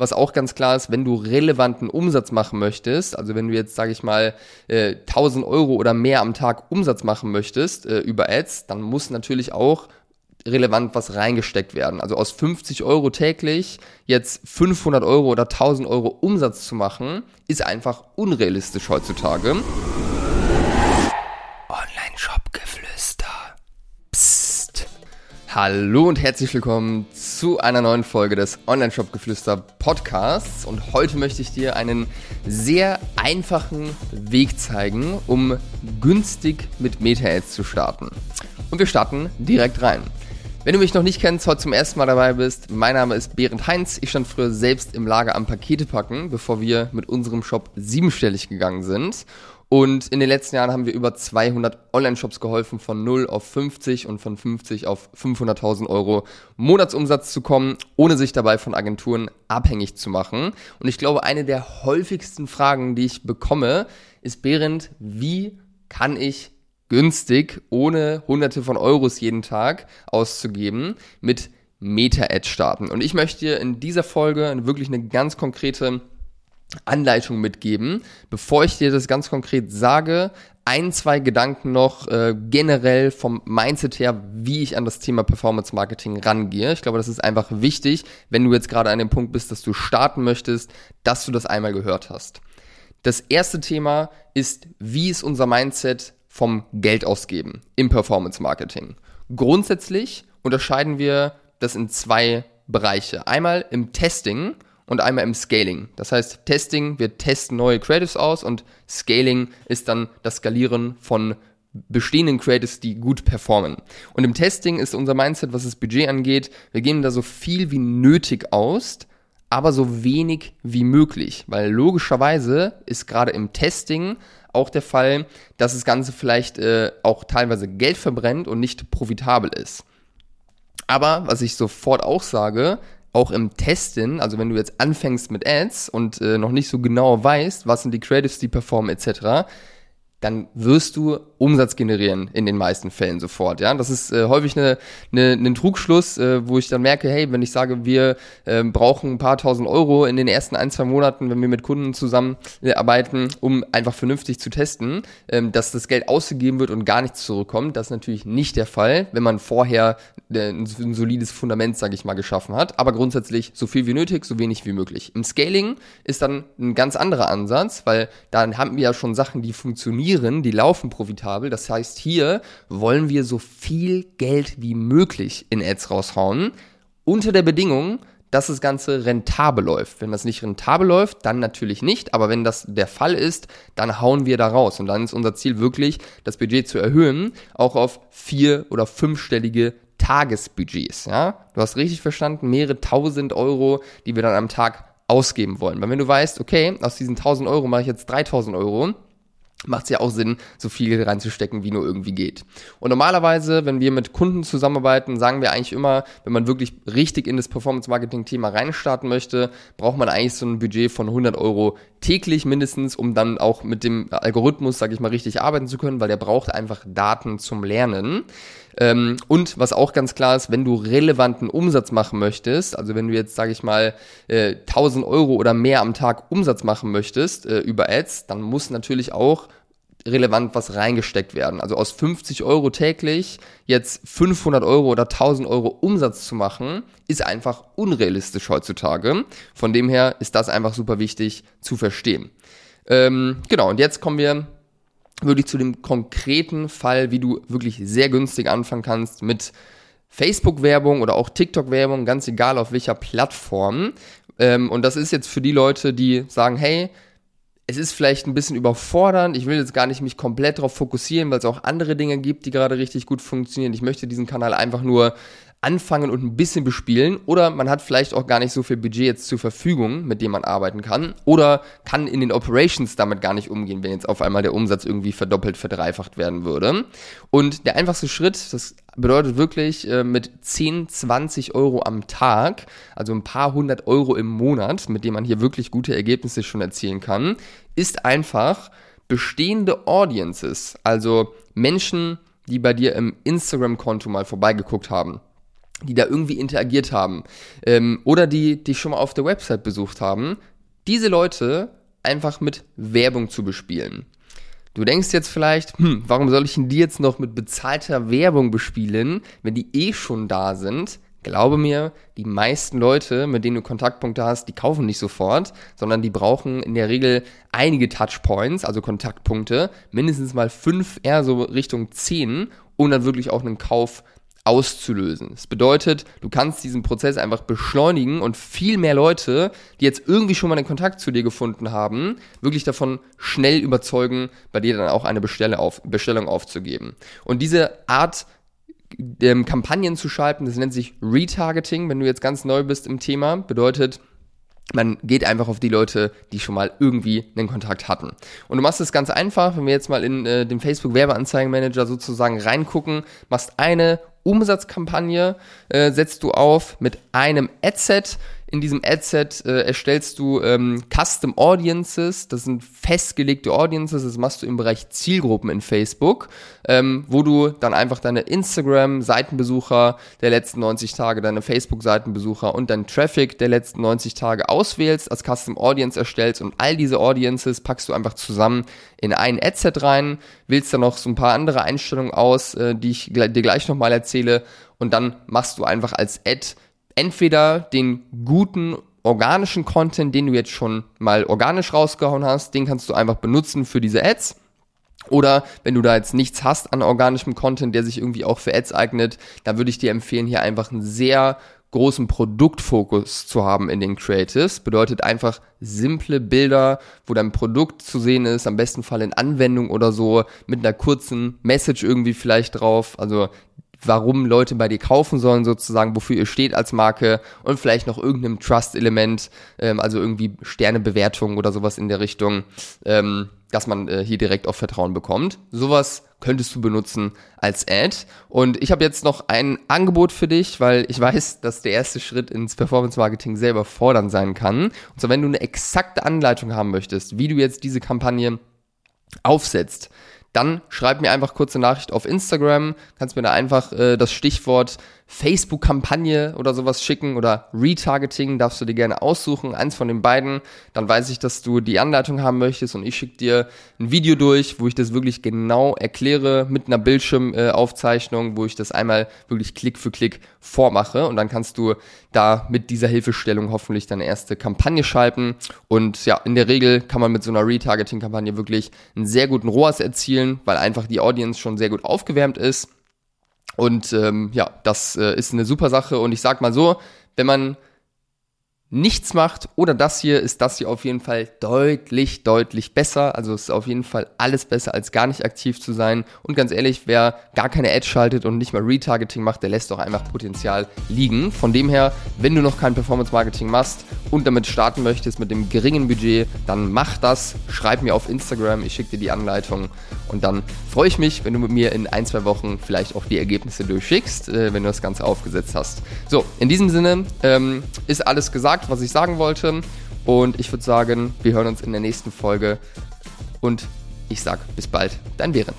was auch ganz klar ist, wenn du relevanten Umsatz machen möchtest, also wenn du jetzt, sage ich mal, äh, 1000 Euro oder mehr am Tag Umsatz machen möchtest äh, über Ads, dann muss natürlich auch relevant was reingesteckt werden. Also aus 50 Euro täglich jetzt 500 Euro oder 1000 Euro Umsatz zu machen, ist einfach unrealistisch heutzutage. Online-Shop-Geflüster. Psst. Hallo und herzlich willkommen zu einer neuen Folge des Online-Shop-Geflüster Podcasts. Und heute möchte ich dir einen sehr einfachen Weg zeigen, um günstig mit Meta-Ads zu starten. Und wir starten direkt rein. Wenn du mich noch nicht kennst, heute zum ersten Mal dabei bist, mein Name ist Berend Heinz. Ich stand früher selbst im Lager am Pakete packen, bevor wir mit unserem Shop siebenstellig gegangen sind. Und in den letzten Jahren haben wir über 200 Online-Shops geholfen, von 0 auf 50 und von 50 auf 500.000 Euro Monatsumsatz zu kommen, ohne sich dabei von Agenturen abhängig zu machen. Und ich glaube, eine der häufigsten Fragen, die ich bekomme, ist, Berend, wie kann ich günstig, ohne hunderte von Euros jeden Tag auszugeben, mit Meta-Ad starten. Und ich möchte dir in dieser Folge wirklich eine ganz konkrete Anleitung mitgeben. Bevor ich dir das ganz konkret sage, ein, zwei Gedanken noch äh, generell vom Mindset her, wie ich an das Thema Performance Marketing rangehe. Ich glaube, das ist einfach wichtig, wenn du jetzt gerade an dem Punkt bist, dass du starten möchtest, dass du das einmal gehört hast. Das erste Thema ist, wie ist unser Mindset vom Geld ausgeben im Performance Marketing. Grundsätzlich unterscheiden wir das in zwei Bereiche. Einmal im Testing und einmal im Scaling. Das heißt, Testing, wir testen neue Creatives aus und Scaling ist dann das Skalieren von bestehenden Creatives, die gut performen. Und im Testing ist unser Mindset, was das Budget angeht, wir geben da so viel wie nötig aus, aber so wenig wie möglich, weil logischerweise ist gerade im Testing auch der Fall, dass das Ganze vielleicht äh, auch teilweise Geld verbrennt und nicht profitabel ist. Aber was ich sofort auch sage, auch im Testen, also wenn du jetzt anfängst mit Ads und äh, noch nicht so genau weißt, was sind die Creatives, die performen etc., dann wirst du Umsatz generieren in den meisten Fällen sofort. Ja, das ist äh, häufig eine, eine, ein Trugschluss, äh, wo ich dann merke, hey, wenn ich sage, wir äh, brauchen ein paar tausend Euro in den ersten ein zwei Monaten, wenn wir mit Kunden zusammenarbeiten, um einfach vernünftig zu testen, ähm, dass das Geld ausgegeben wird und gar nichts zurückkommt. Das ist natürlich nicht der Fall, wenn man vorher äh, ein, ein solides Fundament, sage ich mal, geschaffen hat. Aber grundsätzlich so viel wie nötig, so wenig wie möglich. Im Scaling ist dann ein ganz anderer Ansatz, weil dann haben wir ja schon Sachen, die funktionieren funktionieren, die laufen profitabel. Das heißt, hier wollen wir so viel Geld wie möglich in Ads raushauen, unter der Bedingung, dass das Ganze rentabel läuft. Wenn das nicht rentabel läuft, dann natürlich nicht. Aber wenn das der Fall ist, dann hauen wir da raus. Und dann ist unser Ziel wirklich, das Budget zu erhöhen, auch auf vier- oder fünfstellige Tagesbudgets. Ja? Du hast richtig verstanden, mehrere tausend Euro, die wir dann am Tag ausgeben wollen. Weil wenn du weißt, okay, aus diesen 1000 Euro mache ich jetzt 3000 Euro, macht es ja auch Sinn, so viel reinzustecken, wie nur irgendwie geht. Und normalerweise, wenn wir mit Kunden zusammenarbeiten, sagen wir eigentlich immer, wenn man wirklich richtig in das Performance-Marketing-Thema reinstarten möchte, braucht man eigentlich so ein Budget von 100 Euro täglich mindestens, um dann auch mit dem Algorithmus, sage ich mal, richtig arbeiten zu können, weil der braucht einfach Daten zum Lernen. Ähm, und was auch ganz klar ist, wenn du relevanten Umsatz machen möchtest, also wenn du jetzt, sage ich mal, äh, 1000 Euro oder mehr am Tag Umsatz machen möchtest äh, über Ads, dann muss natürlich auch relevant was reingesteckt werden. Also aus 50 Euro täglich jetzt 500 Euro oder 1000 Euro Umsatz zu machen, ist einfach unrealistisch heutzutage. Von dem her ist das einfach super wichtig zu verstehen. Ähm, genau, und jetzt kommen wir wirklich zu dem konkreten Fall, wie du wirklich sehr günstig anfangen kannst mit Facebook-Werbung oder auch TikTok-Werbung, ganz egal auf welcher Plattform. Ähm, und das ist jetzt für die Leute, die sagen, hey, es ist vielleicht ein bisschen überfordernd. Ich will jetzt gar nicht mich komplett darauf fokussieren, weil es auch andere Dinge gibt, die gerade richtig gut funktionieren. Ich möchte diesen Kanal einfach nur anfangen und ein bisschen bespielen oder man hat vielleicht auch gar nicht so viel Budget jetzt zur Verfügung, mit dem man arbeiten kann oder kann in den Operations damit gar nicht umgehen, wenn jetzt auf einmal der Umsatz irgendwie verdoppelt, verdreifacht werden würde. Und der einfachste Schritt, das bedeutet wirklich äh, mit 10, 20 Euro am Tag, also ein paar hundert Euro im Monat, mit dem man hier wirklich gute Ergebnisse schon erzielen kann, ist einfach bestehende Audiences, also Menschen, die bei dir im Instagram-Konto mal vorbeigeguckt haben die da irgendwie interagiert haben ähm, oder die dich schon mal auf der Website besucht haben, diese Leute einfach mit Werbung zu bespielen. Du denkst jetzt vielleicht, hm, warum soll ich denn die jetzt noch mit bezahlter Werbung bespielen, wenn die eh schon da sind? Glaube mir, die meisten Leute, mit denen du Kontaktpunkte hast, die kaufen nicht sofort, sondern die brauchen in der Regel einige Touchpoints, also Kontaktpunkte, mindestens mal fünf, eher so Richtung zehn, um dann wirklich auch einen Kauf auszulösen. Das bedeutet, du kannst diesen Prozess einfach beschleunigen und viel mehr Leute, die jetzt irgendwie schon mal einen Kontakt zu dir gefunden haben, wirklich davon schnell überzeugen, bei dir dann auch eine Bestellung, auf, Bestellung aufzugeben. Und diese Art ähm, Kampagnen zu schalten. Das nennt sich Retargeting, wenn du jetzt ganz neu bist im Thema. Bedeutet, man geht einfach auf die Leute, die schon mal irgendwie einen Kontakt hatten. Und du machst es ganz einfach, wenn wir jetzt mal in äh, den Facebook Werbeanzeigenmanager sozusagen reingucken, machst eine Umsatzkampagne, äh, setzt du auf mit einem Adset in diesem Adset äh, erstellst du ähm, Custom Audiences, das sind festgelegte Audiences, das machst du im Bereich Zielgruppen in Facebook, ähm, wo du dann einfach deine Instagram-Seitenbesucher der letzten 90 Tage, deine Facebook-Seitenbesucher und deinen Traffic der letzten 90 Tage auswählst, als Custom Audience erstellst und all diese Audiences packst du einfach zusammen in ein Adset rein, wählst dann noch so ein paar andere Einstellungen aus, äh, die ich dir gleich nochmal erzähle und dann machst du einfach als Ad entweder den guten organischen Content, den du jetzt schon mal organisch rausgehauen hast, den kannst du einfach benutzen für diese Ads. Oder wenn du da jetzt nichts hast an organischem Content, der sich irgendwie auch für Ads eignet, dann würde ich dir empfehlen, hier einfach einen sehr großen Produktfokus zu haben in den Creatives. Bedeutet einfach simple Bilder, wo dein Produkt zu sehen ist, am besten Fall in Anwendung oder so, mit einer kurzen Message irgendwie vielleicht drauf. Also warum Leute bei dir kaufen sollen, sozusagen, wofür ihr steht als Marke und vielleicht noch irgendeinem Trust-Element, ähm, also irgendwie Sternebewertung oder sowas in der Richtung, ähm, dass man äh, hier direkt auf Vertrauen bekommt. Sowas könntest du benutzen als Ad. Und ich habe jetzt noch ein Angebot für dich, weil ich weiß, dass der erste Schritt ins Performance Marketing selber fordern sein kann. Und zwar, wenn du eine exakte Anleitung haben möchtest, wie du jetzt diese Kampagne aufsetzt, dann schreib mir einfach kurze Nachricht auf Instagram, kannst mir da einfach äh, das Stichwort Facebook-Kampagne oder sowas schicken oder Retargeting darfst du dir gerne aussuchen, eins von den beiden. Dann weiß ich, dass du die Anleitung haben möchtest und ich schicke dir ein Video durch, wo ich das wirklich genau erkläre mit einer Bildschirmaufzeichnung, wo ich das einmal wirklich Klick für Klick vormache. Und dann kannst du da mit dieser Hilfestellung hoffentlich deine erste Kampagne schalten. Und ja, in der Regel kann man mit so einer Retargeting-Kampagne wirklich einen sehr guten ROAS erzielen, weil einfach die Audience schon sehr gut aufgewärmt ist und ähm, ja, das äh, ist eine super Sache. Und ich sag mal so, wenn man nichts macht oder das hier, ist das hier auf jeden Fall deutlich, deutlich besser. Also es ist auf jeden Fall alles besser, als gar nicht aktiv zu sein. Und ganz ehrlich, wer gar keine Ads schaltet und nicht mal Retargeting macht, der lässt doch einfach Potenzial liegen. Von dem her, wenn du noch kein Performance Marketing machst und damit starten möchtest mit dem geringen Budget, dann mach das. Schreib mir auf Instagram, ich schicke dir die Anleitung und dann freue ich mich, wenn du mit mir in ein, zwei Wochen vielleicht auch die Ergebnisse durchschickst, äh, wenn du das Ganze aufgesetzt hast. So, in diesem Sinne ähm, ist alles gesagt gesagt, was ich sagen wollte. Und ich würde sagen, wir hören uns in der nächsten Folge. Und ich sag bis bald, dein Behrend.